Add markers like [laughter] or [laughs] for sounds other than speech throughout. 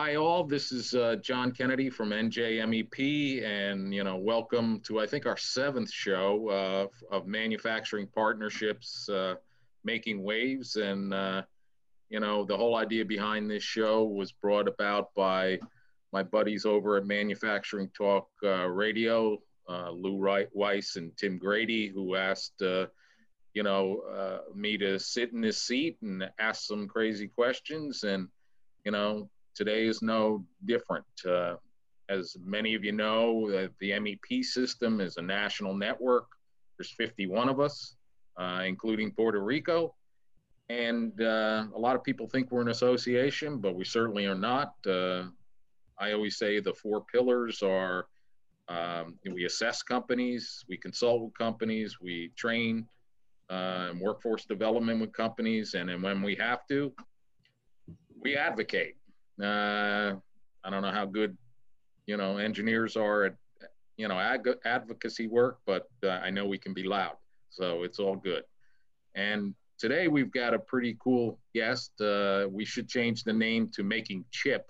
Hi, all. This is uh, John Kennedy from NJMEP, and you know, welcome to I think our seventh show uh, of manufacturing partnerships, uh, making waves. And uh, you know, the whole idea behind this show was brought about by my buddies over at Manufacturing Talk uh, Radio, uh, Lou Weiss and Tim Grady, who asked you know me to sit in this seat and ask some crazy questions and you know Today is no different. Uh, as many of you know, uh, the MEP system is a national network. There's 51 of us, uh, including Puerto Rico. And uh, a lot of people think we're an association, but we certainly are not. Uh, I always say the four pillars are um, we assess companies, we consult with companies, we train uh, workforce development with companies, and then when we have to, we advocate. Uh, I don't know how good, you know, engineers are at, you know, ag- advocacy work, but uh, I know we can be loud. So it's all good. And today we've got a pretty cool guest. Uh, we should change the name to Making Chip,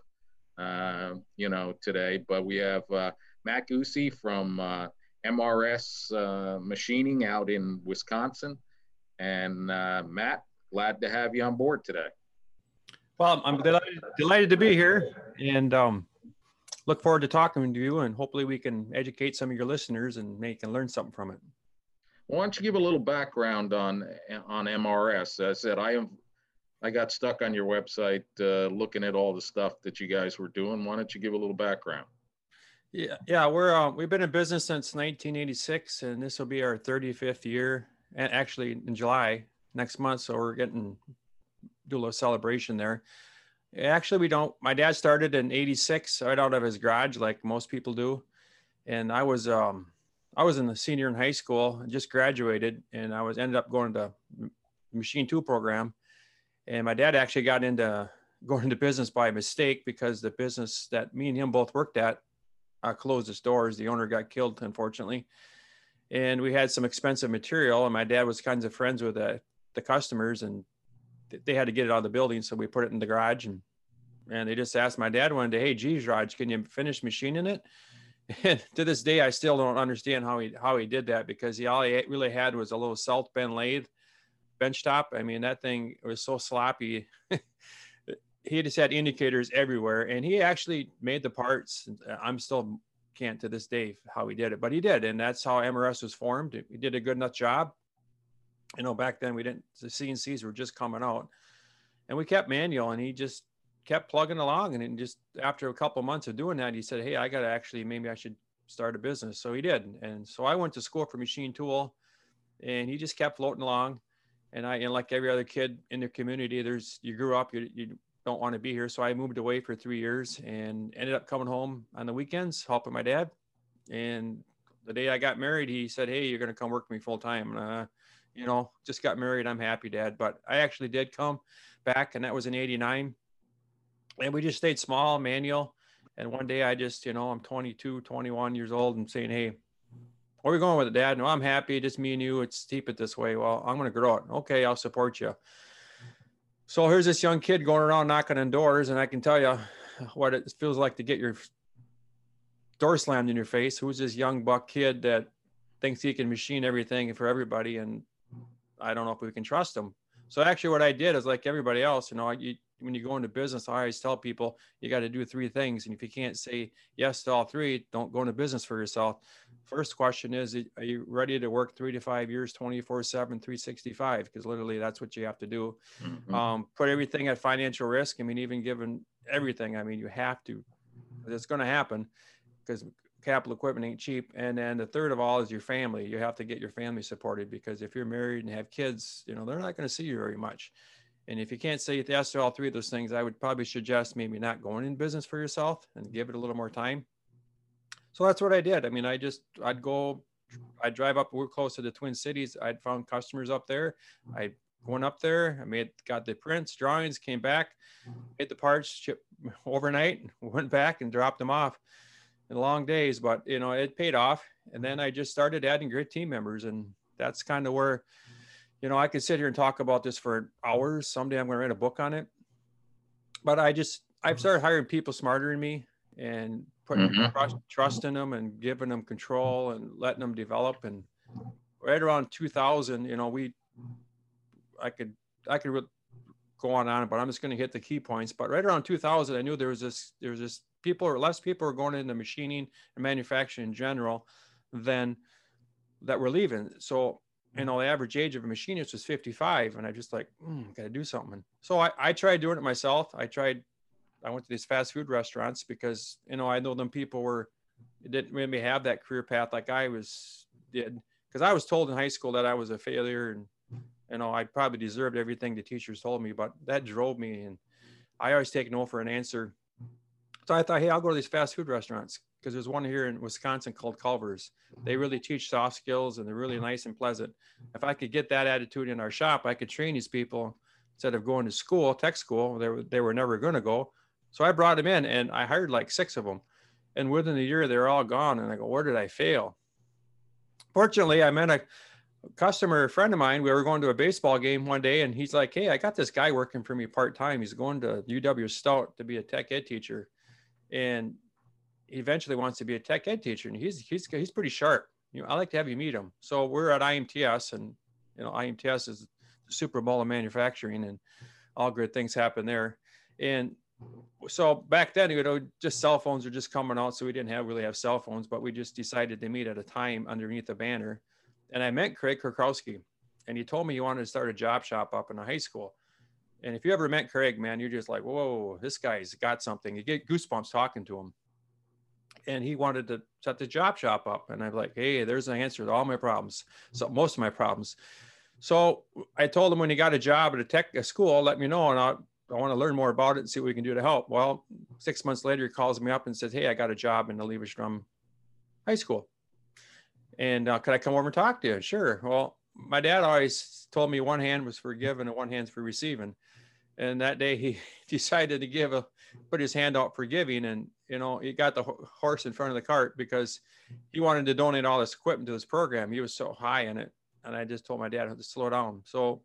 uh, you know, today. But we have uh, Matt Guse from uh, MRS Machining out in Wisconsin. And Matt, glad to have you on board today. Well, I'm delighted, delighted to be here and um, look forward to talking to you and hopefully we can educate some of your listeners and they can learn something from it. Why don't you give a little background on on MRS? As I said, I am I got stuck on your website uh, looking at all the stuff that you guys were doing. Why don't you give a little background? Yeah, yeah, we're uh, we've been in business since 1986, and this will be our 35th year, and actually in July next month. So we're getting do a little celebration there. Actually, we don't. My dad started in '86, right out of his garage, like most people do. And I was, um, I was in the senior in high school, just graduated, and I was ended up going to machine tool program. And my dad actually got into [laughs] going into business by mistake because the business that me and him both worked at uh, closed its doors. The owner got killed, unfortunately. And we had some expensive material, and my dad was kinds of friends with the, the customers, and they had to get it out of the building, so we put it in the garage and and they just asked my dad one day, "Hey, geez, Raj, can you finish machining it?" [laughs] And to this day, I still don't understand how he how he did that because he all he really had was a little South Bend lathe bench top. I mean, that thing was so sloppy. [laughs] he just had indicators everywhere, and he actually made the parts. I'm still can't to this day how he did it, but he did, and that's how MRS was formed. He did a good enough job you know, back then we didn't, the CNCs were just coming out and we kept manual and he just kept plugging along. And just after a couple months of doing that, he said, Hey, I got to actually, maybe I should start a business. So he did. And so I went to school for machine tool and he just kept floating along. And I, and like every other kid in the community, there's, you grew up, you, you don't want to be here. So I moved away for three years and ended up coming home on the weekends, helping my dad. And the day I got married, he said, Hey, you're going to come work for me full time. Uh, you know, just got married. I'm happy, Dad. But I actually did come back, and that was in '89. And we just stayed small, manual. And one day I just, you know, I'm 22, 21 years old and saying, Hey, where are we going with it, Dad? No, I'm happy. Just me and you. It's keep it this way. Well, I'm going to grow it. Okay, I'll support you. So here's this young kid going around knocking on doors, and I can tell you what it feels like to get your door slammed in your face. Who's this young buck kid that thinks he can machine everything for everybody and I don't know if we can trust them. So actually, what I did is like everybody else, you know, you, when you go into business, I always tell people you got to do three things, and if you can't say yes to all three, don't go into business for yourself. First question is, are you ready to work three to five years, 24 seven, 365? Because literally that's what you have to do. Mm-hmm. Um, put everything at financial risk. I mean, even given everything, I mean, you have to, it's going to happen because capital equipment ain't cheap. And then the third of all is your family. You have to get your family supported because if you're married and have kids, you know, they're not going to see you very much. And if you can't say yes to all three of those things, I would probably suggest maybe not going in business for yourself and give it a little more time. So that's what I did. I mean, I just, I'd go, I'd drive up, we're close to the Twin Cities. I'd found customers up there. I went up there, I made, got the prints, drawings, came back, made the parts, shipped [laughs] overnight, [laughs] went back and dropped them off and long days, but you know, it paid off. And then I just started adding great team members. And that's kind of where, you know, I could sit here and talk about this for hours. Someday I'm going to write a book on it. But I just, I've started hiring people smarter than me and putting Mhm. trust, trust in them and giving them control and letting them develop. And right around 2000, you know, we, I could, I could re- go on and on, but I'm just going to hit the key points. But right around 2000, I knew there was this, there was this people or less people are going into machining and manufacturing in general than that were leaving. So, you know, the average age of a machinist was 55. And I just like, mm, got to do something. So I, I tried doing it myself. I tried, I went to these fast food restaurants because, you know, I know them people were, didn't maybe have that career path like I was did. Cause I was told in high school that I was a failure and, you know, I probably deserved everything the teachers told me, but that drove me. And I always take no for an answer. So I thought, hey, I'll go to these fast food restaurants because there's one here in Wisconsin called Culver's. They mm-hmm. really teach soft skills and they're really mm-hmm. nice and pleasant. If I could get that attitude in our shop, I could train these people instead of going to school, tech school. They were, they were never going to go. So I brought them in and I hired like six of them. And within a year, they're all gone. And I go, where did I fail? Fortunately, I met a customer friend of mine. We were going to a baseball game one day and he's like, Hey, I got this guy working for me part time. He's going to UW Stout to be a tech ed teacher. And he eventually wants to be a tech ed teacher and he's he's he's pretty sharp. You know, I like to have you meet him. So we're at IMTS and you know, IMTS is the Super Bowl of manufacturing and all good things happen there. And so back then, you know, just cell phones were just coming out. So we didn't have really have cell phones, but we just decided to meet at a time underneath the banner. And I met Craig Kurkowski and he told me he wanted to start a job shop up in a high school. And if you ever met Craig, man, you're just like, whoa, this guy's got something. You get goosebumps talking to him and he wanted to set the job shop up. And I'm like, hey, there's an answer to all my problems. So most of my problems. So I told him when he got a job at a tech a school, let me know, and I, I want to learn more about it and see what we can do to help. Well, six months later, he calls me up and says, hey, I got a job in the Eleva-Strum High School, and uh, could I come over and talk to you? Sure. Well, my dad always told me one hand was for giving and one hand's for receiving. And that day he [laughs] decided to give a put his hand out for giving and you know he got the horse in front of the cart because he wanted to donate all this equipment to this program. He was so high in it. And i just told my dad to slow down. So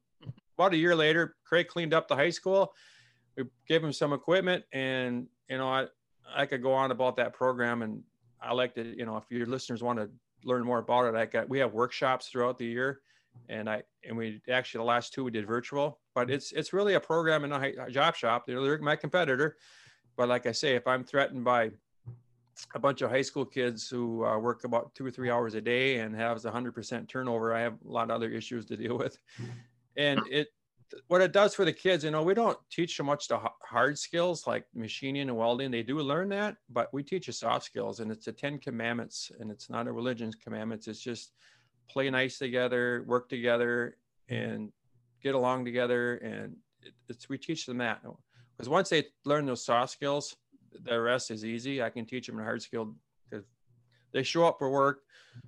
about a year later craig cleaned up the high school. We gave him some equipment and you know i i could go on about that program and i like to you know if your listeners want to learn more about it i got we have workshops throughout the year and I and we actually the last two we did virtual, but it's it's really a program in a job shop. They're my competitor, but like I say, if I'm threatened by a bunch of high school kids who uh, work about two or three hours a day and has 100% turnover, I have a lot of other issues to deal with. And it what it does for the kids, you know, we don't teach so much the hard skills like machining and welding. They do learn that, but we teach the soft skills, and it's the Ten Commandments, and it's not a religion's commandments. It's just play nice together, work together, and get along together. And it's we teach them that because once they learn those soft skills, the rest is easy. I can teach them a hard skill because they show up for work,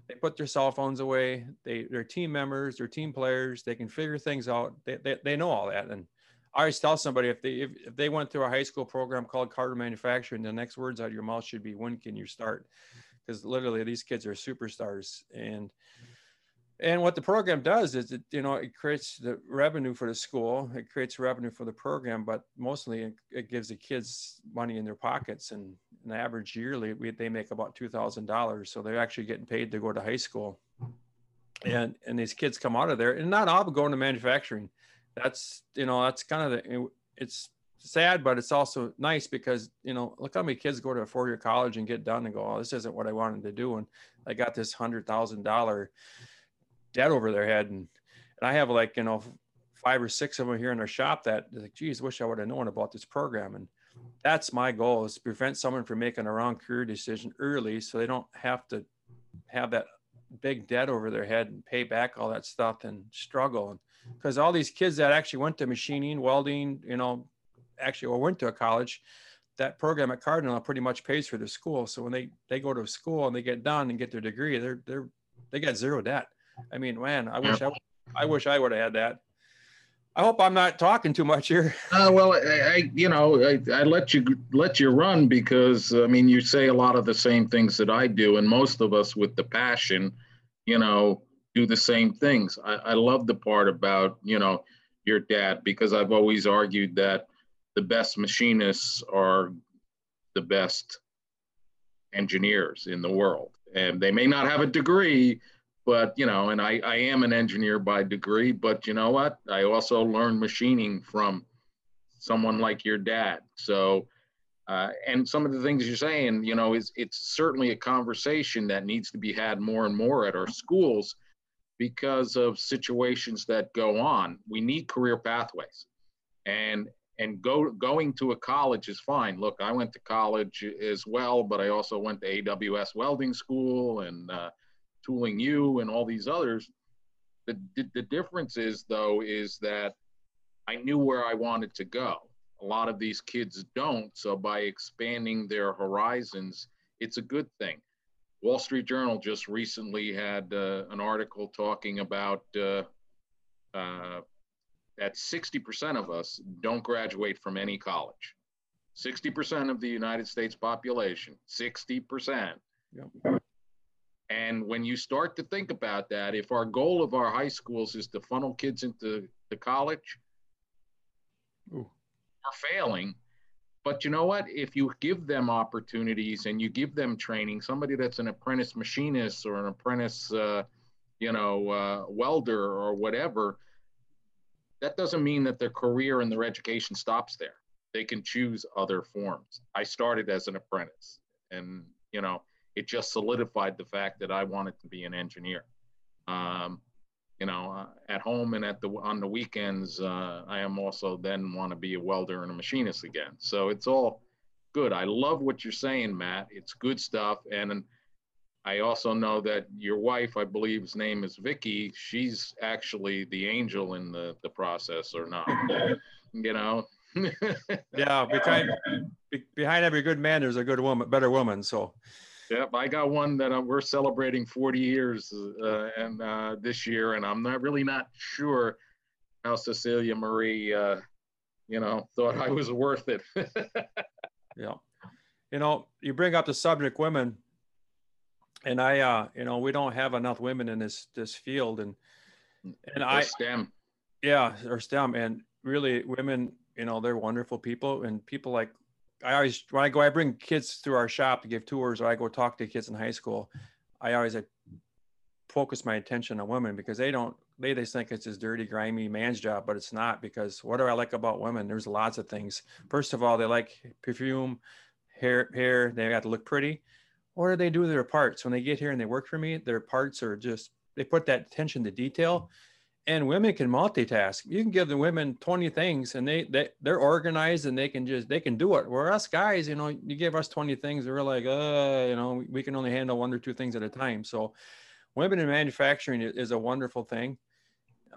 they put their cell phones away, they they're team members, they're team players, they can figure things out. They they, they know all that. And I always tell somebody if they if, if they went through a high school program called Cardinal Manufacturing, the next words out of your mouth should be when can you start? Because literally these kids are superstars and and what the program does is it, you know, it creates the revenue for the school, it creates revenue for the program, but mostly it, it gives the kids money in their pockets. And an average yearly, we, they make about $2,000. So they're actually getting paid to go to high school. And, and these kids come out of there and not all going to manufacturing. That's, you know, that's kind of the, it's sad, but it's also nice because, you know, look how many kids go to a four year college and get done and go, oh, this isn't what I wanted to do. And I got this hundred thousand dollar debt over their head. And, and I have like, you know, five or six of them here in our shop that like, geez, wish I would have known about this program. And that's my goal is to prevent someone from making a wrong career decision early so they don't have to have that big debt over their head and pay back all that stuff and struggle. Because all these kids that actually went to machining, welding, you know, actually or went to a college, that program at Cardinal pretty much pays for their school. So when they they go to school and they get done and get their degree, they're they're they got zero debt. I mean, man, I wish I, I wish I would have had that. I hope I'm not talking too much here. [laughs] Uh, well, I, I, you know, I, I let you let you run because I mean, you say a lot of the same things that I do, and most of us with the passion, you know, do the same things. I, I love the part about you know your dad because I've always argued that the best machinists are the best engineers in the world. And they may not have a degree, but you know, and I, I am an engineer by degree, but you know what? I also learned machining from someone like your dad. So, uh, and some of the things you're saying, you know, is it's certainly a conversation that needs to be had more and more at our schools because of situations that go on. We need career pathways, and and go going to a college is fine. Look, I went to college as well, but I also went to AWS Welding School and uh, Tooling U and all these others. The, the, difference is though is that I knew where I wanted to go. A lot of these kids don't. So by expanding their horizons, it's a good thing. Wall Street Journal just recently had uh, an article talking about uh, uh, that 60% of us don't graduate from any college. 60% of the United States population, 60%. Yep. And when you start to think about that, if our goal of our high schools is to funnel kids into the college, Ooh. we're failing. But you know what? If you give them opportunities and you give them training, somebody that's an apprentice machinist or an apprentice, uh, you know, uh, welder or whatever, that doesn't mean that their career and their education stops there. They can choose other forms. I started as an apprentice, and you know, it just solidified the fact that I wanted to be an engineer. Um, you know, uh, at home and at the on the weekends, uh, I am also then want to be a welder and a machinist again. So it's all good. I love what you're saying, Matt. It's good stuff, and I also know that your wife, I believe his name is Vicky, she's actually the angel in the, the process or not, you know? [laughs] yeah, behind, behind every good man, there's a good woman, better woman. So, yep, I got one that I'm, we're celebrating 40 years uh, and uh, this year, and I'm not really not sure how Cecilia Marie, uh, you know, thought I was worth it. [laughs] yeah, you know, you bring up the subject women and I, uh, you know, we don't have enough women in this this field, and and or I STEM, yeah, or STEM, and really women, you know, they're wonderful people, and people like I always when I go, I bring kids through our shop to give tours, or I go talk to kids in high school. I always like, focus my attention on women because they don't they just think it's this dirty, grimy man's job, but it's not because what do I like about women? There's lots of things. First of all, they like perfume, hair, hair. They got to look pretty what do they do with their parts when they get here and they work for me their parts are just they put that attention to detail and women can multitask you can give the women 20 things and they, they they're organized and they can just they can do it where us guys you know you give us 20 things we're like uh you know we can only handle one or two things at a time so women in manufacturing is a wonderful thing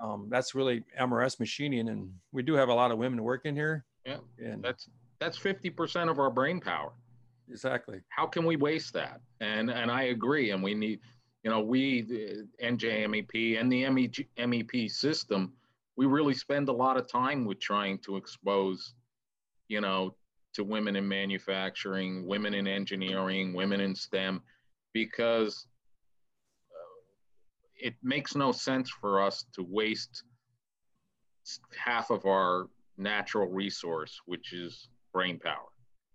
um, that's really mrs machining and we do have a lot of women working here yeah and that's that's 50% of our brain power exactly. How can we waste that? And and I agree. And we need, you know, we the NJMEP and the MEG, MEP system, we really spend a lot of time with trying to expose, you know, to women in manufacturing, women in engineering, women in STEM, because uh, it makes no sense for us to waste half of our natural resource, which is brain power.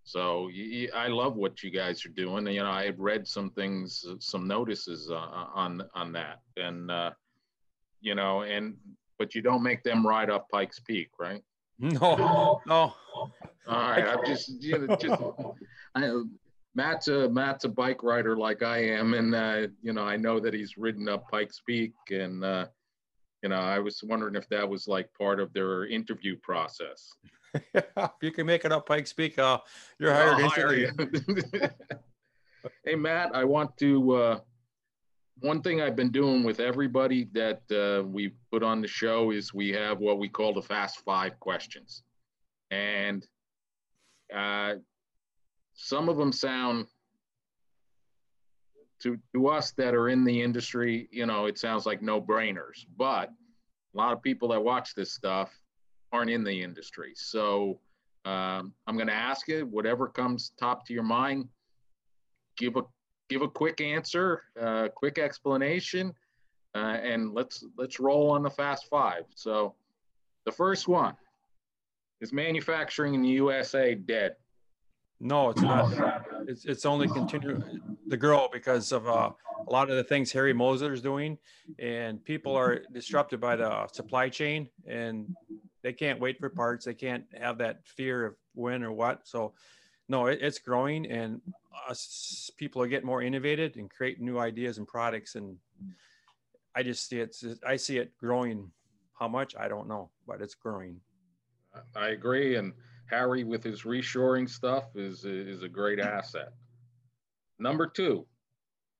So I love what you guys are doing. You know, I had read some things, some notices uh, on on that, and uh, you know, and but you don't make them ride up Pikes Peak, right? [laughs] No, no. All right, I'm just, you know, just I, Matt's a Matt's a bike rider like I am, and uh, you know, I know that he's ridden up Pikes Peak, and uh, you know, I was wondering if that was like part of their interview process. if [laughs] you can make it up Pikes Peak, uh, you're hired instantly. [laughs] hey, Matt, I want to. Uh, one thing I've been doing with everybody that uh, we put on the show is we have what we call the Fast Five questions, and uh, some of them sound to to us that are in the industry, you know, it sounds like no brainers, but a lot of people that watch this stuff aren't in the industry. So um, I'm going to ask you whatever comes top to your mind. Give a give a quick answer, uh, quick explanation, uh, and let's let's roll on the fast five. So the first one Is manufacturing in the USA dead? No, it's not. It's, it's only continue to girl because of uh, a lot of the things Harry Moser is doing, and people are disrupted by the supply chain, and they can't wait for parts. They can't have that fear of when or what. So, no, it, it's growing, and us people are getting more innovative and create new ideas and products. And I just see it. I see it growing. How much I don't know, but it's growing. I agree, and Harry with his reshoring stuff is is a great asset. Number two,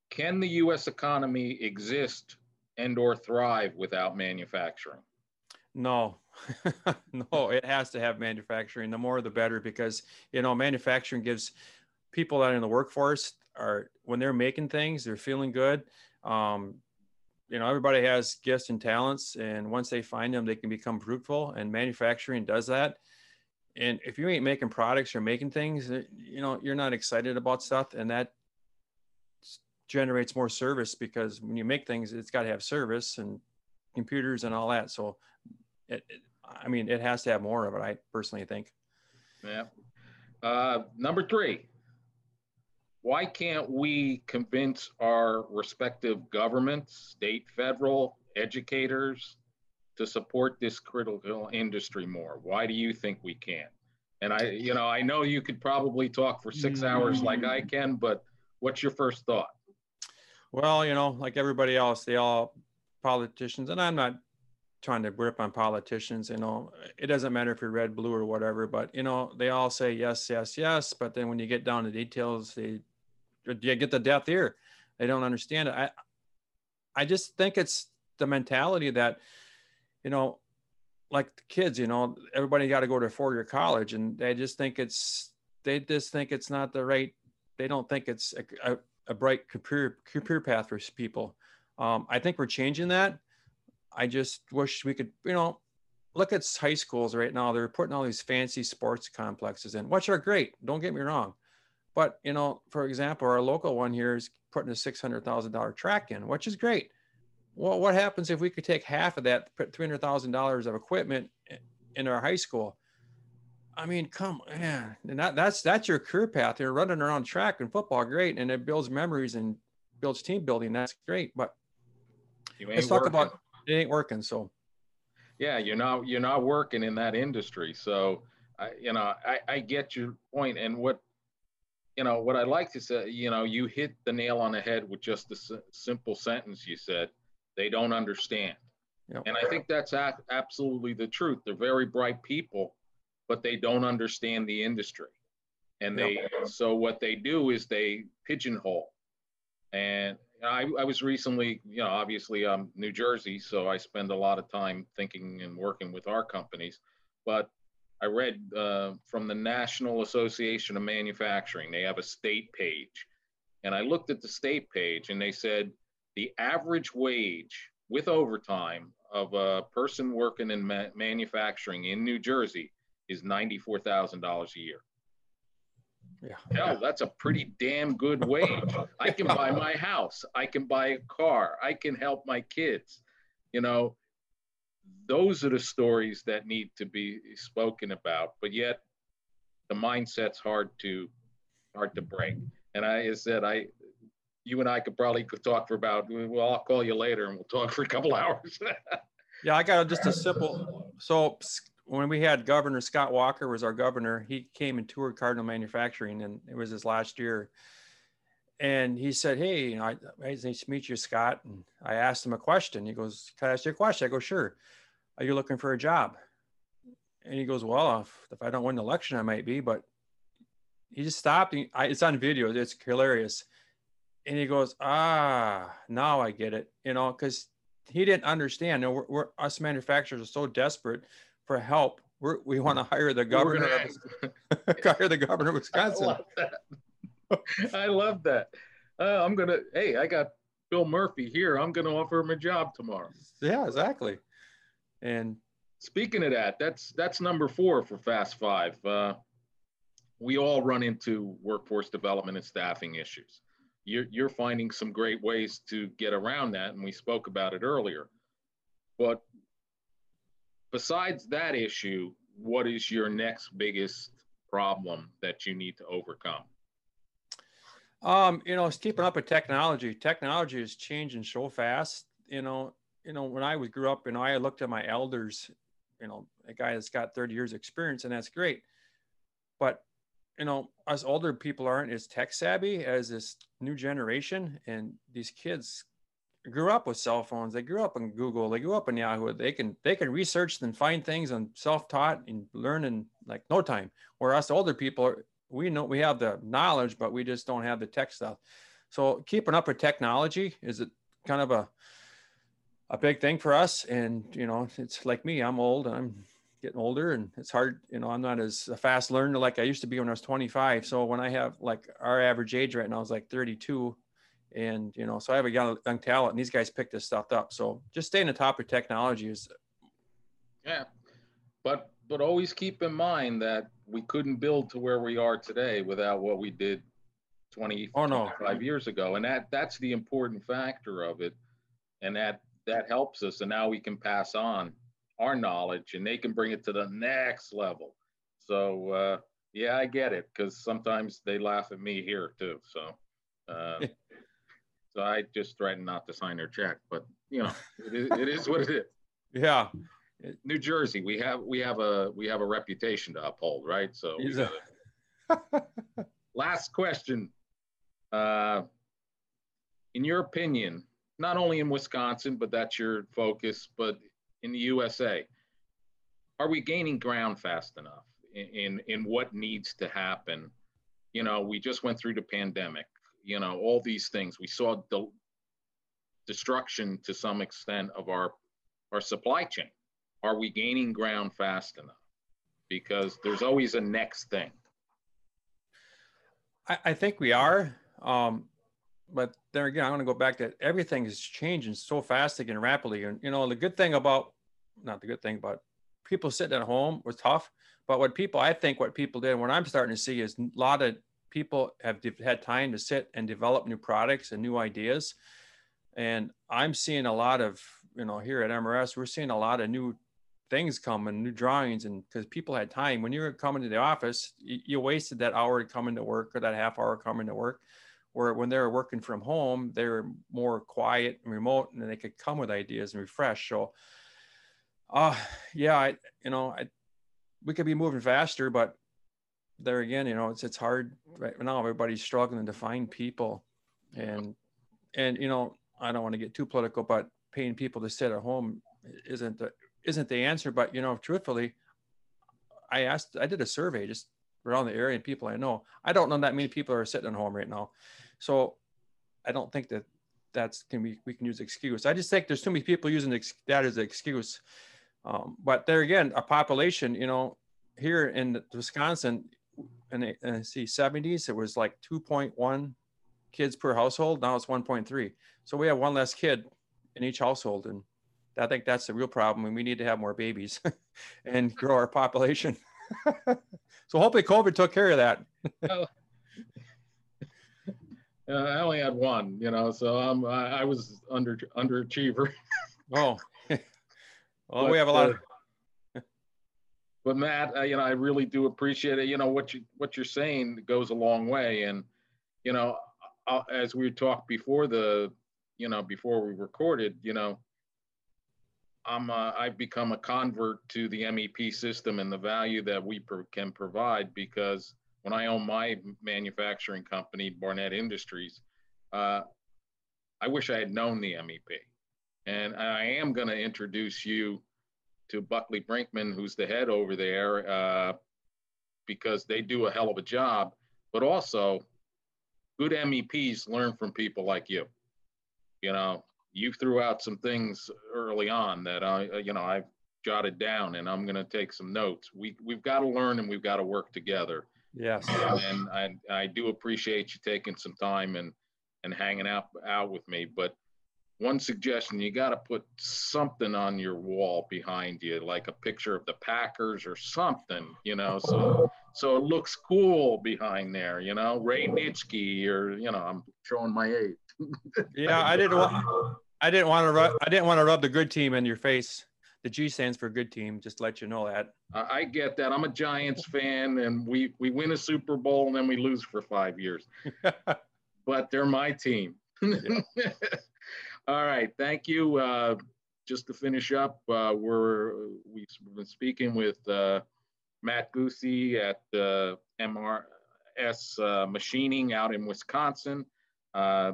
can the U.S. economy exist and or thrive without manufacturing? No, [laughs] no, it has to have manufacturing. The more, the better, because you know, manufacturing gives people that are in the workforce are when they're making things, they're feeling good. Um, you know, everybody has gifts and talents, and once they find them, they can become fruitful. And manufacturing does that. And if you ain't making products or making things, you know, you're not excited about stuff, and that generates more service because when you make things, it's got to have service and computers and all that. So, it, it, I mean, it has to have more of it. I personally think. Yeah. Uh, number three, why can't we convince our respective governments, state, federal, educators, to support this critical industry more? Why do you think we can? And I, you know, I know you could probably talk for six hours like I can, but what's your first thought? Well, you know, like everybody else, they all politicians, and I'm not trying to grip on politicians. You know, it doesn't matter if you're red, blue, or whatever, but you know, they all say yes, yes, yes. But then when you get down to details, they you get the death ear. They don't understand it. I, I just think it's the mentality that you know, like the kids, you know, everybody got to go to four year college and they just think it's, they just think it's not the right, they don't think it's a, a, a bright career, career path for people. Um, I think we're changing that. I just wish we could, you know, look at high schools right now. They're putting all these fancy sports complexes in, which are great. Don't get me wrong. But, you know, for example, our local one here is putting a $600,000 track in, which is great well, what happens if we could take half of that, put three hundred thousand dollars of equipment in our high school? I mean, come on. and that, that's that's your career path. You're running around track and football, great, and it builds memories and builds team building. That's great, but let's talk working. about it ain't working. So, yeah, you're not you're not working in that industry. So, I, you know, I, I get your point, and what you know what I like to say, you know, you hit the nail on the head with just the s- simple sentence you said they don't understand. Yep. And I think that's a- absolutely the truth. They're very bright people, but they don't understand the industry. And they, yep. so what they do is they pigeonhole. And I, I was recently, you know, obviously I'm New Jersey, so I spend a lot of time thinking and working with our companies. But I read uh, from the National Association of Manufacturing, they have a state page. And I looked at the state page and they said the average wage with overtime of a person working in ma- manufacturing in New Jersey is $94,000 a year. Yeah. Hell, that's a pretty damn good wage. I can buy my house. I can buy a car. I can help my kids. You know, those are the stories that need to be spoken about. But yet, the mindset's hard to hard to break. And I said, I you and I could probably talk for about. Well, I'll call you later and we'll talk for a couple [laughs] hours. yeah, I got just a simple. So when we had Governor Scott Walker was our governor, he came and toured Cardinal Manufacturing, and it was his last year. And he said, "Hey, you know, I, nice to meet you, Scott." And I asked him a question. He goes, "Can I ask you a question?" I go, "Sure." Are you looking for a job? And he goes, "Well, if, if I don't win the election, I might be." But he just stopped. He, I, it's on video. It's hilarious and he goes, ah, now I get it, you know, because he didn't understand. You know, we're, we're, us manufacturers are so desperate for help. We're, we want to hire the governor, [laughs] hire the governor of Wisconsin. I love that. [laughs] I love that. Uh, I'm gonna. Hey, I got Phil Murphy here. I'm gonna offer him a job tomorrow. Yeah, exactly. And speaking of that, that's that's number four for Fast Five. Uh, we all run into workforce development and staffing issues you're, you're finding some great ways to get around that. And we spoke about it earlier. But besides that issue, what is your next biggest problem that you need to overcome? Um, you know, it's keeping up with technology. Technology is changing so fast. You know, you know, when I was grew up, you know, I looked at my elders, you know, a guy that's got 30 years experience and that's great. But, you know, us older people aren't as tech savvy as this new generation. And these kids grew up with cell phones. They grew up on Google. They grew up on Yahoo. They can, they can research and find things and self-taught and learn in like no time. Where us older people, we know we have the knowledge, but we just don't have the tech stuff. So keeping up with technology is it kind of a, a big thing for us. And, you know, it's like me, I'm old, I'm getting older and it's hard, you know, I'm not as a fast learner like I used to be when I was 25. So when I have like our average age right now is like 32 and, you know, so I have a young, young talent and these guys pick this stuff up. So just staying on top of technology is. Yeah. But, but always keep in mind that we couldn't build to where we are today without what we did 20, oh, no. 25 years ago. And that, that's the important factor of it. And that that helps us and now we can pass on our knowledge and they can bring it to the next level so uh, yeah i get it because sometimes they laugh at me here too so uh, so i just threatened not to sign their check but you know it is, it is what it is [laughs] yeah new jersey we have we have a we have a reputation to uphold right so [laughs] last question uh, in your opinion not only in Wisconsin, but that's your focus, but in the USA. Are we gaining ground fast enough in, in, in what needs to happen? You know, we just went through the pandemic, you know, all these things. We saw the destruction to some extent of our, our supply chain. Are we gaining ground fast enough? Because there's always a next thing. I, I think we are. Um, but there again, I want to go back to everything is changing so fast again rapidly. And you know, the good thing about not the good thing, but people sitting at home was tough. But what people, I think, what people did, what I'm starting to see is a lot of people have had time to sit and develop new products and new ideas. And I'm seeing a lot of, you know, here at MRS, we're seeing a lot of new things come and new drawings, and because people had time. When you were coming to the office, you, you wasted that hour coming to work or that half hour coming to work where when they were working from home, they were more quiet and remote and they could come with ideas and refresh. So, uh, yeah, I, you know, I, we could be moving faster, but there again, you know, it's, it's hard right now. Everybody's struggling to find people and, and, you know, I don't want to get too political, but paying people to sit at home isn't the, isn't the answer. But, you know, truthfully, I asked, I did a survey just around the area and people I know. I don't know that many people are sitting at home right now. So I don't think that that's can be we can use excuse. I just think there's too many people using that as an excuse. Um, but there again, a population, you know, here in Wisconsin, in the in the see 70s, it was like 2.1 kids per household. Now it's 1.3. So we have one less kid in each household, and I think that's the real problem. And we need to have more babies [laughs] and grow our population. [laughs] so hopefully, COVID took care of that. [laughs] Uh, I only had one, you know, so I'm I, I was under underachiever. oh, well, but, we have a lot. Uh, of... but Matt, uh, you know, I really do appreciate it. You know what you what you're saying goes a long way, and you know, uh, as we talked before the, you know, before we recorded, you know, I'm uh, I've become a convert to the MEP system and the value that we can provide because when I own my manufacturing company, Barnett Industries, uh, I wish I had known the MEP. And I am going to introduce you to Buckley Brinkman, who's the head over there, uh, because they do a hell of a job. But also, good MEPs learn from people like you. You know, you threw out some things early on that I, you know, I've jotted down, and I'm going to take some notes. We we've got to learn and we've got to work together. Yes. And I, I do appreciate you taking some time and, and hanging out, out with me. But one suggestion, you got to put something on your wall behind you, like a picture of the Packers or something, you know, so, so it looks cool behind there, you know, Ray Nitschke or, you know, I'm showing my age. [laughs] yeah. I didn't want, I didn't want to rub, I didn't want to rub the good team in your face. the G stands for good team. Just to let you know that. I get that. I'm a Giants fan, and we we win a Super Bowl and then we lose for five years. [laughs] but they're my team. [laughs] All right, thank you. Uh, just to finish up, uh, we're we've been speaking with uh, Matt Guse at uh, MRS uh, Machining out in Wisconsin. Uh,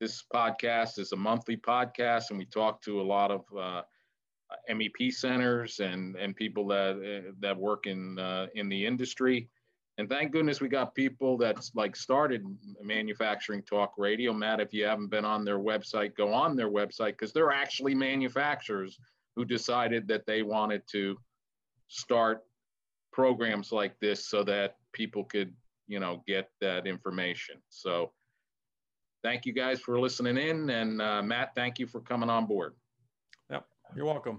this podcast is a monthly podcast, and we talk to a lot of uh, MEP centers and and people that that work in in the industry. And thank goodness we got people that's like started manufacturing talk radio. Matt, if you haven't been on their website, go on their website because they're actually manufacturers who decided that they wanted to start programs like this so that people could, you know, get that information. So thank you guys for listening in. And uh, Matt, thank you for coming on board. Yep, you're welcome.